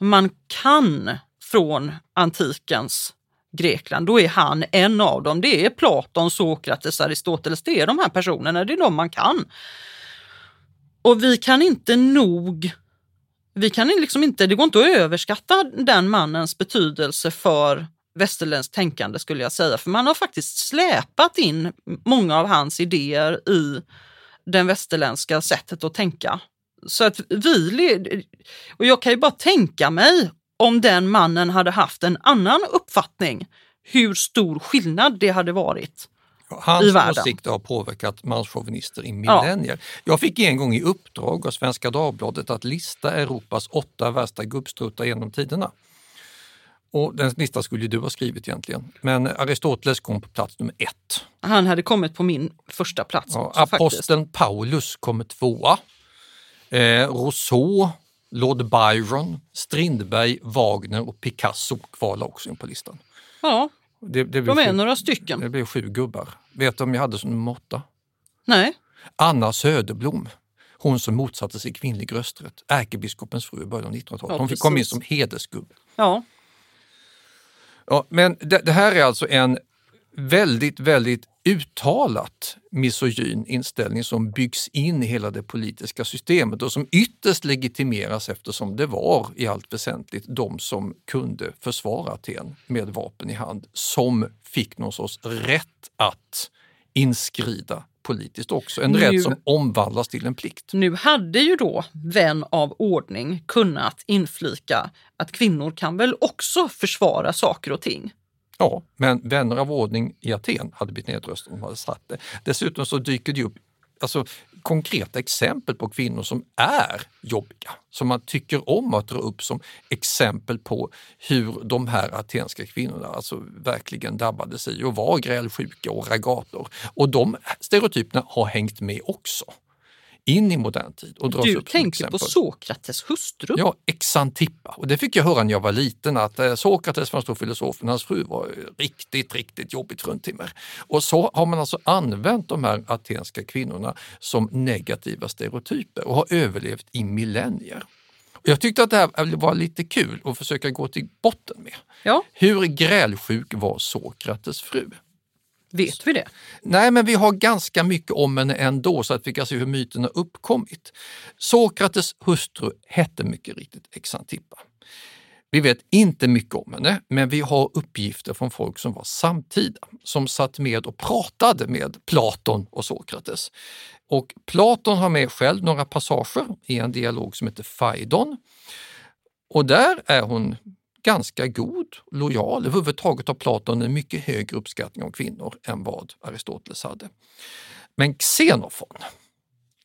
man kan från antikens Grekland, då är han en av dem. Det är Platon, Sokrates, Aristoteles. Det är de här personerna, det är de man kan. Och vi kan inte nog vi kan liksom inte, det går inte att överskatta den mannens betydelse för västerländskt tänkande skulle jag säga. För man har faktiskt släpat in många av hans idéer i det västerländska sättet att tänka. Så att vi, och jag kan ju bara tänka mig om den mannen hade haft en annan uppfattning, hur stor skillnad det hade varit. Hans åsikter har påverkat manschauvinister i millennier. Ja. Jag fick en gång i uppdrag av Svenska Dagbladet att lista Europas åtta värsta gubbstruttar genom tiderna. Och den listan skulle du ha skrivit egentligen. Men Aristoteles kom på plats nummer ett. Han hade kommit på min första plats. Ja, Aposteln Paulus kommer tvåa. Eh, Rousseau, Lord Byron, Strindberg, Wagner och Picasso kvalar också in på listan. Ja, Det, det de är sju, några stycken. det blir sju gubbar. Vet du om jag hade som nummer åtta? Nej, Anna Söderblom. Hon som motsatte sig kvinnlig rösträtt. Ärkebiskopens fru i början av 1900-talet. Ja, Hon fick komma in som hedersgubb. ja. Ja, men det, det här är alltså en väldigt, väldigt uttalat misogyn inställning som byggs in i hela det politiska systemet och som ytterst legitimeras eftersom det var i allt väsentligt de som kunde försvara Aten med vapen i hand som fick någon sorts rätt att inskrida politiskt också. En Nu- rätt som omvandlas till en plikt. Nu hade ju då vän av ordning kunnat inflika att kvinnor kan väl också försvara saker och ting. Ja, men vänner av ordning i Aten hade blivit nedröstade om de hade satt det. Dessutom så dyker det upp alltså, konkreta exempel på kvinnor som är jobbiga, som man tycker om att dra upp som exempel på hur de här atenska kvinnorna alltså verkligen drabbade sig och var grälsjuka och ragator. Och de stereotyperna har hängt med också in i modern tid. Och dras Du upp tänker på. Sokrates hustru. Ja, Exantippa. Och det fick jag höra när jag var liten att eh, Sokrates var en stor filosof, men hans fru var eh, riktigt, riktigt jobbigt fruntimmer. Och så har man alltså använt de här atenska kvinnorna som negativa stereotyper och har överlevt i millennier. Jag tyckte att det här var lite kul att försöka gå till botten med. Ja. Hur grälsjuk var Sokrates fru? Vet vi det? Nej, men vi har ganska mycket om henne ändå så att vi kan se hur myten har uppkommit. Sokrates hustru hette mycket riktigt Exantippa. Vi vet inte mycket om henne, men vi har uppgifter från folk som var samtida, som satt med och pratade med Platon och Sokrates. Och Platon har med själv några passager i en dialog som heter Phaidon. Och där är hon ganska god, lojal. Överhuvudtaget har Platon en mycket högre uppskattning av kvinnor än vad Aristoteles hade. Men Xenofon,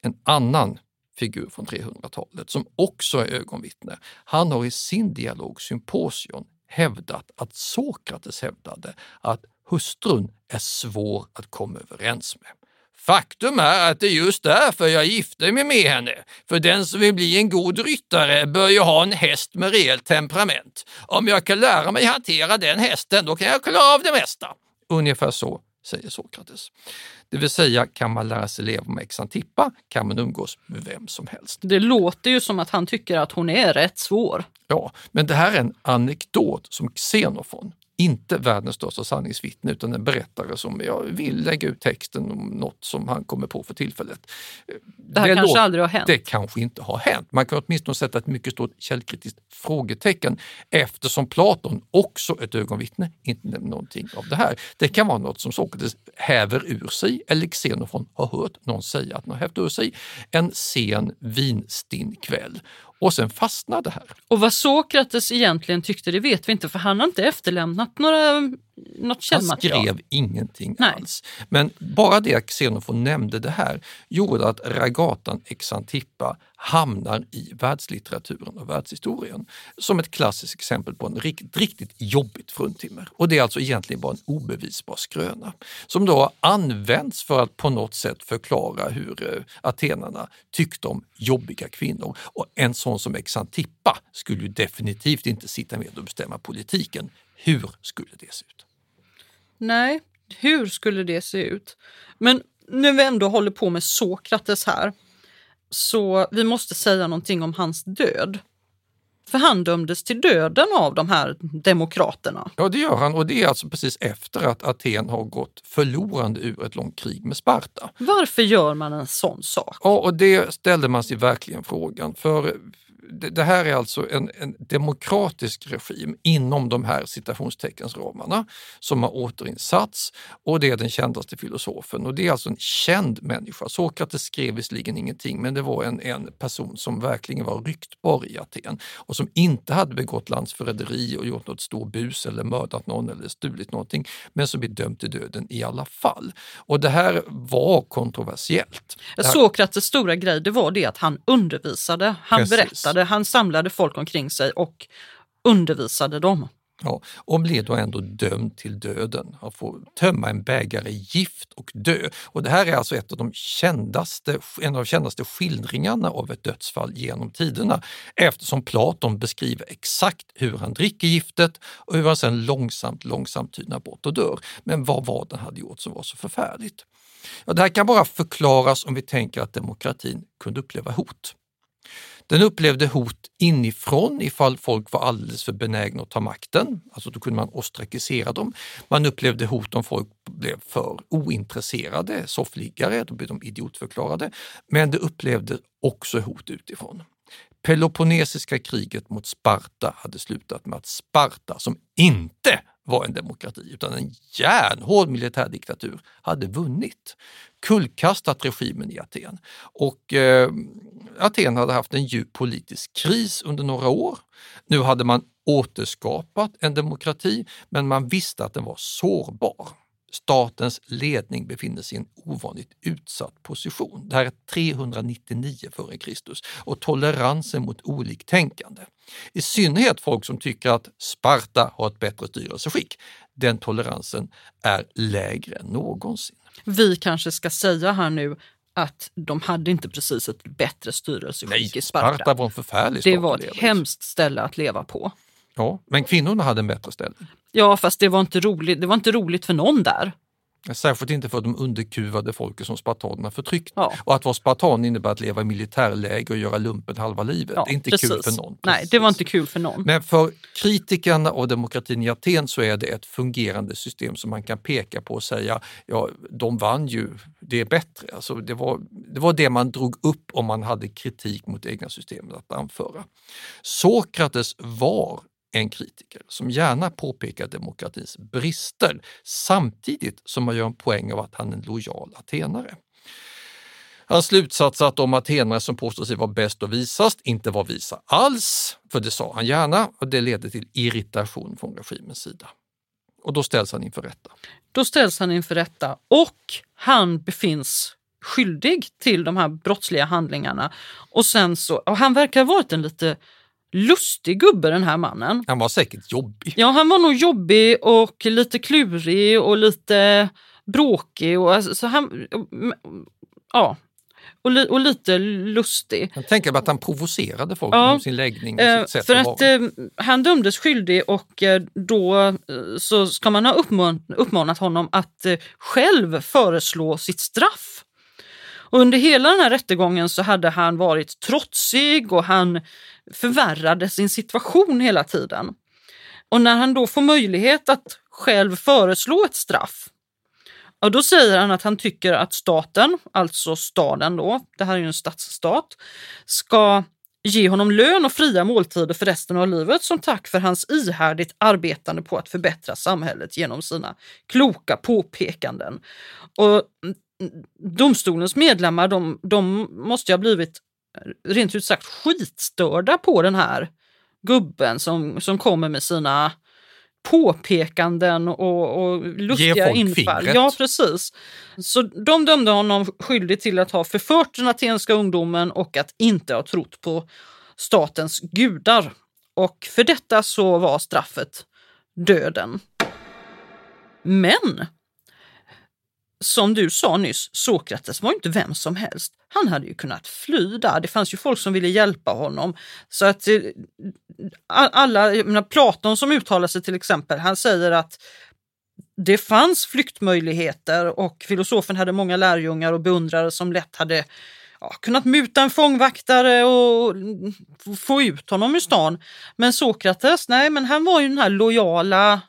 en annan figur från 300-talet som också är ögonvittne, han har i sin dialog Symposion hävdat att Sokrates hävdade att hustrun är svår att komma överens med. Faktum är att det är just därför jag gifte mig med henne. För den som vill bli en god ryttare bör ju ha en häst med rejält temperament. Om jag kan lära mig hantera den hästen, då kan jag klara av det mesta. Ungefär så säger Sokrates. Det vill säga, kan man lära sig leva med Exantippa kan man umgås med vem som helst. Det låter ju som att han tycker att hon är rätt svår. Ja, men det här är en anekdot som Xenofon, inte världens största sanningsvittne utan en berättare som jag vill lägga ut texten om något som han kommer på för tillfället. Det här kanske låter- aldrig har hänt. Det kanske inte har hänt. Man kan åtminstone sätta ett mycket stort källkritiskt frågetecken eftersom Platon, också ett ögonvittne, inte nämner någonting av det här. Det kan vara något som Sokrates häver ur sig eller Xenofon har hört någon säga att har hävt ur sig en sen vinstinn kväll. Och sen fastnar det här. Och vad Sokrates egentligen tyckte det vet vi inte för han har inte efterlämnat några, något Han källmaterial. skrev ingenting Nej. alls. Men bara det att Xenofon nämnde det här gjorde att ragatan Exantippa hamnar i världslitteraturen och världshistorien som ett klassiskt exempel på en riktigt, riktigt jobbigt fruntimmer. Och det är alltså egentligen bara en obevisbar skröna som då används använts för att på något sätt förklara hur eh, atenarna tyckte om jobbiga kvinnor. Och en sån som Exantippa skulle ju definitivt inte sitta med och bestämma politiken. Hur skulle det se ut? Nej, hur skulle det se ut? Men när vi ändå håller på med Sokrates här, så vi måste säga någonting om hans död. För han dömdes till döden av de här demokraterna. Ja, det gör han och det är alltså precis efter att Aten har gått förlorande ur ett långt krig med Sparta. Varför gör man en sån sak? Ja, och det ställde man sig verkligen frågan. För det, det här är alltså en, en demokratisk regim inom de här citationsteckensramarna som har återinsatts och det är den kändaste filosofen och det är alltså en känd människa. Sokrates skrev visserligen ingenting men det var en, en person som verkligen var ryktbar i Aten och som inte hade begått landsförräderi och gjort något stor bus eller mördat någon eller stulit någonting men som blev dömd till döden i alla fall. Och det här var kontroversiellt. Här- Sokrates stora grej det var det att han undervisade, han Precis. berättade, han samlade folk omkring sig och undervisade dem. Ja, och blev då ändå dömd till döden. att få tömma en bägare gift och dö. Och det här är alltså ett av de kändaste, en av de kändaste skildringarna av ett dödsfall genom tiderna eftersom Platon beskriver exakt hur han dricker giftet och hur han sedan långsamt, långsamt tynar bort och dör. Men vad var det han hade gjort som var så förfärligt? Ja, det här kan bara förklaras om vi tänker att demokratin kunde uppleva hot. Den upplevde hot inifrån ifall folk var alldeles för benägna att ta makten, alltså då kunde man ostrakisera dem. Man upplevde hot om folk blev för ointresserade, soffliggare, då blev de idiotförklarade. Men det upplevde också hot utifrån. Peloponnesiska kriget mot Sparta hade slutat med att Sparta, som inte var en demokrati utan en järnhård militärdiktatur, hade vunnit. Kullkastat regimen i Aten. Och eh, Aten hade haft en djup politisk kris under några år. Nu hade man återskapat en demokrati men man visste att den var sårbar. Statens ledning befinner sig i en ovanligt utsatt position. Det här är 399 f.Kr. och toleransen mot oliktänkande. I synnerhet folk som tycker att Sparta har ett bättre styrelseskick. Den toleransen är lägre än någonsin. Vi kanske ska säga här nu att de hade inte precis ett bättre styrelseskick Nej, i Sparta. Sparta var en förfärlig Det var ett hemskt ställe att leva på. Ja, men kvinnorna hade en bättre ställning. Ja, fast det var inte roligt, det var inte roligt för någon där. Särskilt inte för de underkuvade folket som spartanerna förtryckte. Ja. Och att vara spartan innebär att leva i militärläger och göra lumpen halva livet. Ja, det är inte precis. kul för någon. Nej, det var inte kul för någon. Men för kritikerna av demokratin i Aten så är det ett fungerande system som man kan peka på och säga, ja, de vann ju, det är bättre. Alltså det, var, det var det man drog upp om man hade kritik mot egna systemet att anföra. Sokrates var en kritiker som gärna påpekar demokratins brister samtidigt som man gör en poäng av att han är en lojal atenare. Hans slutsats att de atenare som påstår sig vara bäst och visast inte var visa alls, för det sa han gärna och det ledde till irritation från regimens sida. Och då ställs han inför rätta. Då ställs han inför rätta och han befinns skyldig till de här brottsliga handlingarna. Och sen så, och han verkar ha varit en lite lustig gubbe den här mannen. Han var säkert jobbig. Ja, han var nog jobbig och lite klurig och lite bråkig. Och alltså, så han, ja, och, li, och lite lustig. Jag tänker mig att han provocerade folk Ja, med sin läggning och Eh, sitt sätt för att att eh, han dömdes skyldig och eh, då eh, så ska man ha uppman uppmanat honom att själv föreslå sitt straff. Och under hela den här rättegången så hade han varit trotsig och han förvärrade sin situation hela tiden. Och när han då får möjlighet att själv föreslå ett straff, ja, då säger han att han tycker att staten, alltså staden då, det här är ju en stadsstat, ska ge honom lön och fria måltider för resten av livet som tack för hans ihärdigt arbetande på att förbättra samhället genom sina kloka påpekanden. Och domstolens medlemmar de, de måste ju ha blivit rent ut sagt skitstörda på den här gubben som, som kommer med sina påpekanden och, och lustiga infall. fingret. Ja, precis. Så de dömde honom skyldig till att ha förfört den atenska ungdomen och att inte ha trott på statens gudar. Och för detta så var straffet döden. Men som du sa nyss, Sokrates var inte vem som helst. Han hade ju kunnat fly där. Det fanns ju folk som ville hjälpa honom. Så att eh, alla, menar, Platon som uttalar sig till exempel, han säger att det fanns flyktmöjligheter och filosofen hade många lärjungar och beundrare som lätt hade ja, kunnat muta en fångvaktare och få ut honom ur stan. Men Sokrates, nej, men han var ju den här lojala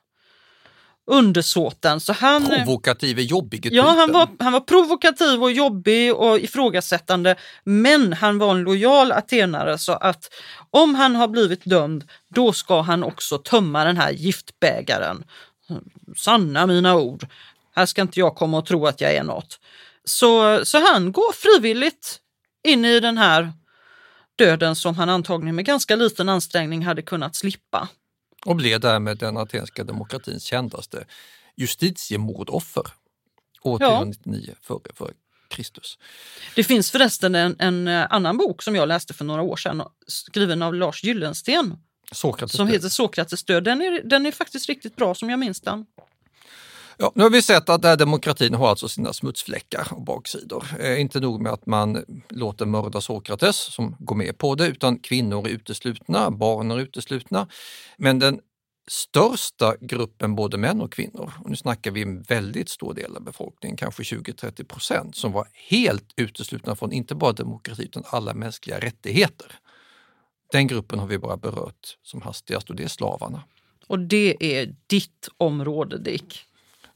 undersåten. Så han, Provokativ är jobbig Ja, han var, han var provokativ och jobbig och ifrågasättande, men han var en lojal atenare så att om han har blivit dömd, då ska han också tömma den här giftbägaren. Sanna mina ord. Här ska inte jag komma och tro att jag är något. Så, så han går frivilligt in i den här döden som han antagligen med ganska liten ansträngning hade kunnat slippa. Och blev därmed den atenska demokratins kändaste justitiemordoffer år Ja. 399 före för Kristus. Det finns förresten en, en eh, annan bok som jag läste för några år sedan, skriven av Lars Gyllensten. Sokrates som heter Sokrates död. Den är, den är faktiskt riktigt bra som jag minns den. Ja, nu har vi sett att den här demokratin har alltså sina smutsfläckar och baksidor. Eh, inte nog med att man låter mörda Sokrates som går med på det, utan kvinnor är uteslutna, barn är uteslutna. Men den största gruppen både män och kvinnor, och nu snackar vi en väldigt stor del av befolkningen, kanske 20-30 procent, som var helt uteslutna från inte bara demokrati utan alla mänskliga rättigheter. Den gruppen har vi bara berört som hastigast och det är slavarna. Och det är ditt område, Dick.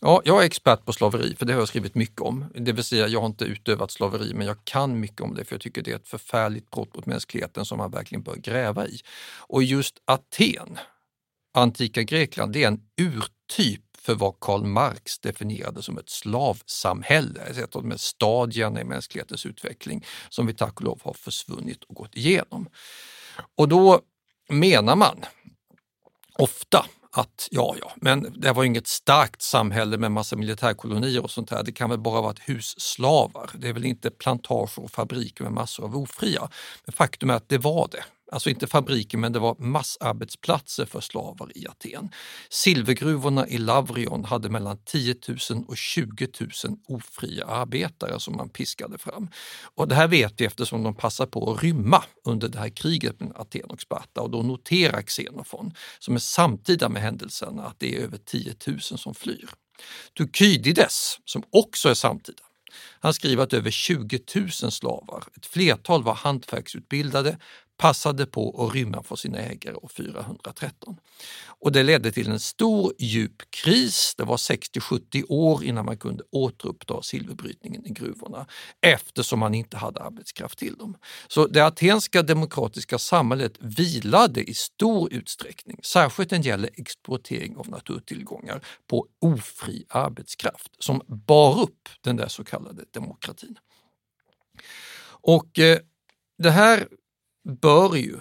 Ja, jag är expert på slaveri, för det har jag skrivit mycket om. Det vill säga, jag har inte utövat slaveri, men jag kan mycket om det, för jag tycker det är ett förfärligt brott mot mänskligheten som man verkligen bör gräva i. Och just Aten, antika Grekland, det är en urtyp för vad Karl Marx definierade som ett slavsamhälle, ett av de stadierna i mänsklighetens utveckling som vi tack och lov har försvunnit och gått igenom. Och då menar man ofta att ja, ja, men det var inget starkt samhälle med massa militärkolonier och sånt där. Det kan väl bara vara ett husslavar. Det är väl inte plantager och fabriker med massor av ofria. Men faktum är att det var det. Alltså inte fabriker, men det var massarbetsplatser för slavar i Aten. Silvergruvorna i Lavrion hade mellan 10 000 och 20 000 ofria arbetare som man piskade fram. Och det här vet vi eftersom de passar på att rymma under det här kriget med Aten och Sparta och då noterar Xenofon, som är samtida med händelserna, att det är över 10 000 som flyr. Tukydides, som också är samtida, han skriver att över 20 000 slavar, ett flertal var hantverksutbildade, passade på att rymma från sina ägare år 413. Och det ledde till en stor djup kris. Det var 60-70 år innan man kunde återuppta silverbrytningen i gruvorna eftersom man inte hade arbetskraft till dem. Så det atenska demokratiska samhället vilade i stor utsträckning, särskilt när det gäller exploatering av naturtillgångar, på ofri arbetskraft som bar upp den där så kallade demokratin. Och eh, det här bör ju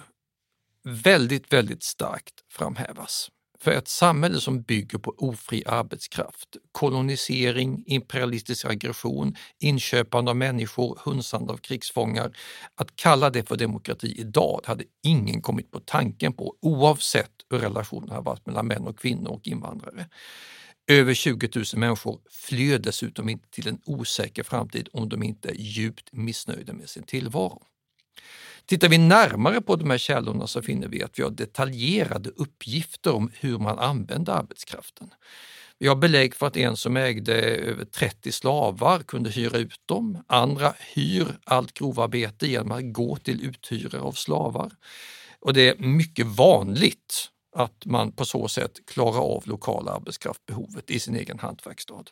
väldigt, väldigt starkt framhävas. För ett samhälle som bygger på ofri arbetskraft, kolonisering, imperialistisk aggression, inköpande av människor, hunsande av krigsfångar. Att kalla det för demokrati idag hade ingen kommit på tanken på oavsett hur relationen har varit mellan män och kvinnor och invandrare. Över 20 000 människor flyr dessutom inte till en osäker framtid om de inte är djupt missnöjda med sin tillvaro. Tittar vi närmare på de här källorna så finner vi att vi har detaljerade uppgifter om hur man använde arbetskraften. Vi har belägg för att en som ägde över 30 slavar kunde hyra ut dem. Andra hyr allt grovarbete genom att gå till uthyrare av slavar. Och det är mycket vanligt att man på så sätt klarar av lokala arbetskraftbehovet i sin egen hantverksstad.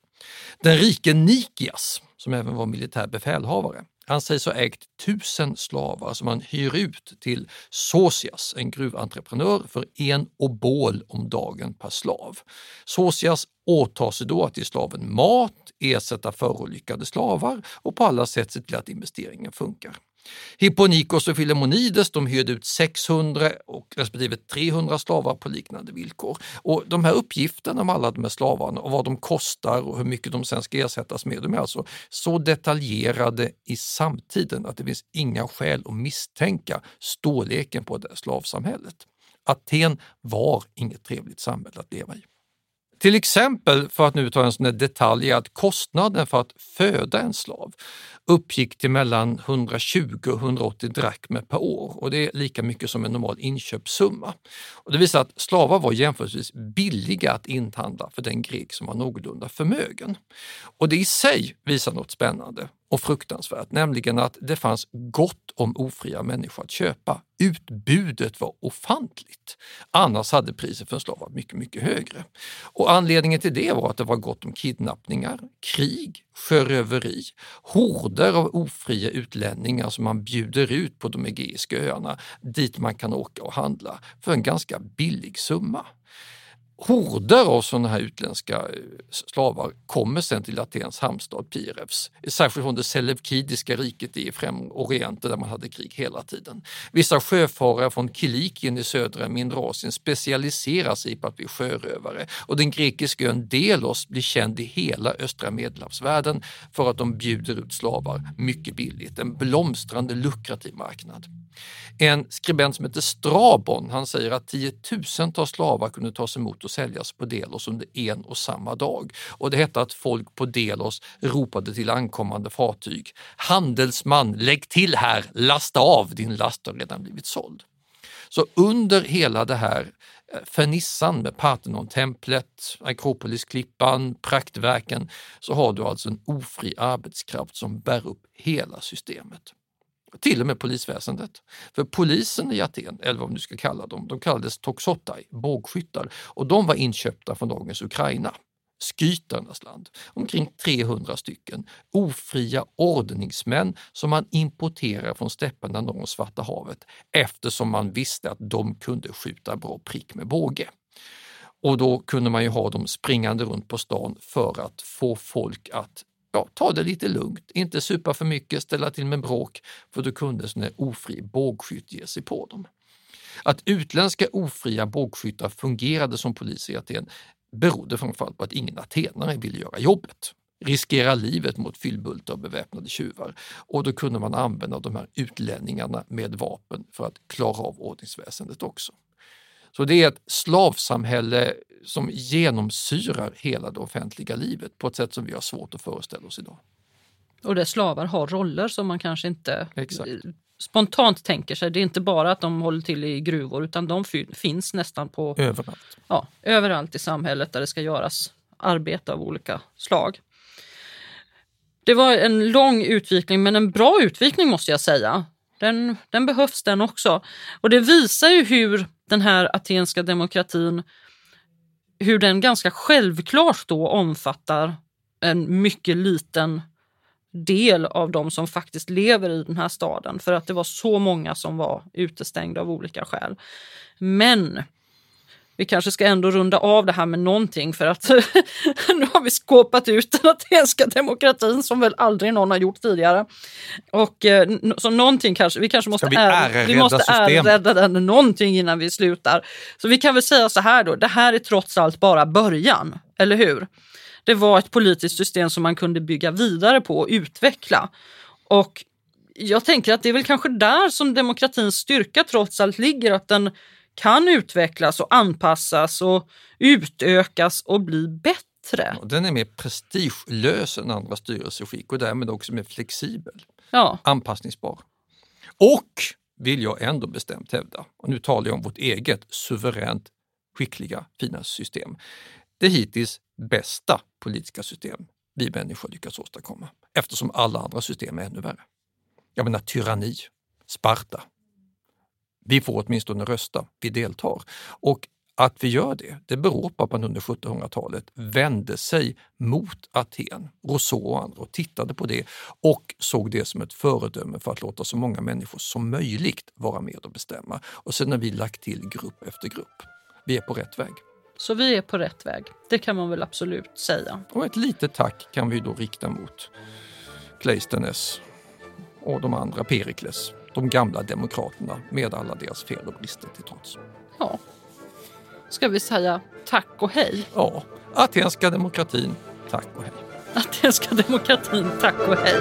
Den rike Nikias, som även var militär befälhavare, han sägs ha ägt tusen slavar som han hyr ut till Sosias, en gruventreprenör, för en obol om dagen per slav. Sosias åtar sig då att ge slaven mat, ersätta förolyckade slavar och på alla sätt se till att investeringen funkar. Hipponikos och Filemonides de hyrde ut 600 och respektive 300 slavar på liknande villkor. Och De här uppgifterna om alla de här slavarna och vad de kostar och hur mycket de sen ska ersättas med, de är alltså så detaljerade i samtiden att det finns inga skäl att misstänka storleken på det här slavsamhället. Aten var inget trevligt samhälle att leva i. Till exempel, för att nu ta en sån här detalj, att kostnaden för att föda en slav uppgick till mellan 120 och 180 drakmer per år och det är lika mycket som en normal inköpssumma. Och det visar att slavar var jämförelsevis billiga att inhandla för den grek som var någorlunda förmögen. Och det i sig visar något spännande och fruktansvärt, nämligen att det fanns gott om ofria människor att köpa. Utbudet var ofantligt. Annars hade priset för en slav varit mycket, mycket högre. Och anledningen till det var att det var gott om kidnappningar, krig, sjöröveri, horder av ofria utlänningar som man bjuder ut på de Egeiska öarna dit man kan åka och handla för en ganska billig summa horder av sådana här utländska eh, slavar kommer sen till Atens hamnstad Pirevs, särskilt från det selevkidiska riket i Främre Orienten där man hade krig hela tiden. Vissa sjöfarare från Kilikien i södra mindre Asien specialiserar sig på att bli sjörövare och den grekiska ön Delos blir känd i hela östra medelhavsvärlden för att de bjuder ut slavar mycket billigt, en blomstrande lukrativ marknad. En skribent som heter Strabon, han säger att tiotusentals slavar kunde tas emot och säljas på Delos under en och samma dag. Och det hette att folk på Delos ropade till ankommande fartyg. Handelsman, lägg till här, lasta av, din last har redan blivit såld. Så under hela det här eh, fernissan med Parthenon-templet, Akropolisklippan, praktverken så har du alltså en ofri arbetskraft som bär upp hela systemet till och med polisväsendet. För polisen i Aten, eller vad man nu ska kalla dem, de kallades toxotai, bågskyttar, och de var inköpta från dagens Ukraina skytarnas land, omkring 300 stycken ofria ordningsmän som man importerar från stäpperna norr om Svarta havet eftersom man visste att de kunde skjuta bra prick med båge. Och då kunde man ju ha dem springande runt på stan för att få folk att ja, ta det lite lugnt, inte supa för mycket, ställa till med bråk, för då kunde en ofri bågskytt ge sig på dem. Att utländska ofria bågskyttar fungerade som poliser i Aten berodde framförallt på att ingen atenare ville göra jobbet riskera livet mot fyllbultar och beväpnade tjuvar. Och då kunde man använda de här utlänningarna med vapen för att klara av ordningsväsendet också. Så det är ett slavsamhälle som genomsyrar hela det offentliga livet på ett sätt som vi har svårt att föreställa oss idag. Och där slavar har roller som man kanske inte Exakt. spontant tänker sig. Det är inte bara att de håller till i gruvor utan de finns nästan på överallt. Ja, överallt i samhället där det ska göras arbete av olika slag. Det var en lång utvikning, men en bra utvikning måste jag säga. Den, den behövs den också. Och det visar ju hur den här atenska demokratin, hur den ganska självklart då omfattar en mycket liten del av de som faktiskt lever i den här staden för att det var så många som var utestängda av olika skäl. Men vi kanske ska ändå runda av det här med någonting för att *laughs* nu har vi skåpat ut den atenska demokratin som väl aldrig någon har gjort tidigare. Och eh, så någonting kanske, vi kanske måste, vi är, vi måste ärrädda den någonting innan vi slutar. Så vi kan väl säga så här då, det här är trots allt bara början, eller hur? Det var ett politiskt system som man kunde bygga vidare på och utveckla. Och jag tänker att det är väl kanske där som demokratins styrka trots allt ligger, att den kan utvecklas och anpassas och utökas och bli bättre. Den är mer prestigelös än andra styrelseskick och därmed också mer flexibel, ja. anpassningsbar. Och, vill jag ändå bestämt hävda, och nu talar jag om vårt eget suveränt skickliga, fina system, det hittills bästa politiska system vi människor lyckats åstadkomma eftersom alla andra system är ännu värre. Jag menar tyranni, Sparta, vi får åtminstone rösta, vi deltar. Och att vi gör det, det beror på att man under 1700-talet vände sig mot Aten, Rousseau och andra, och tittade på det och såg det som ett föredöme för att låta så många människor som möjligt vara med och bestämma. Och sen har vi lagt till grupp efter grupp. Vi är på rätt väg. Så vi är på rätt väg, det kan man väl absolut säga. Och ett litet tack kan vi då rikta mot Cleisthenes och de andra, Perikles, de gamla demokraterna med alla deras fel och brister till trots. Ja. Ska vi säga tack och hej? Ja, atenska demokratin, tack och hej. Atenska demokratin, tack och hej.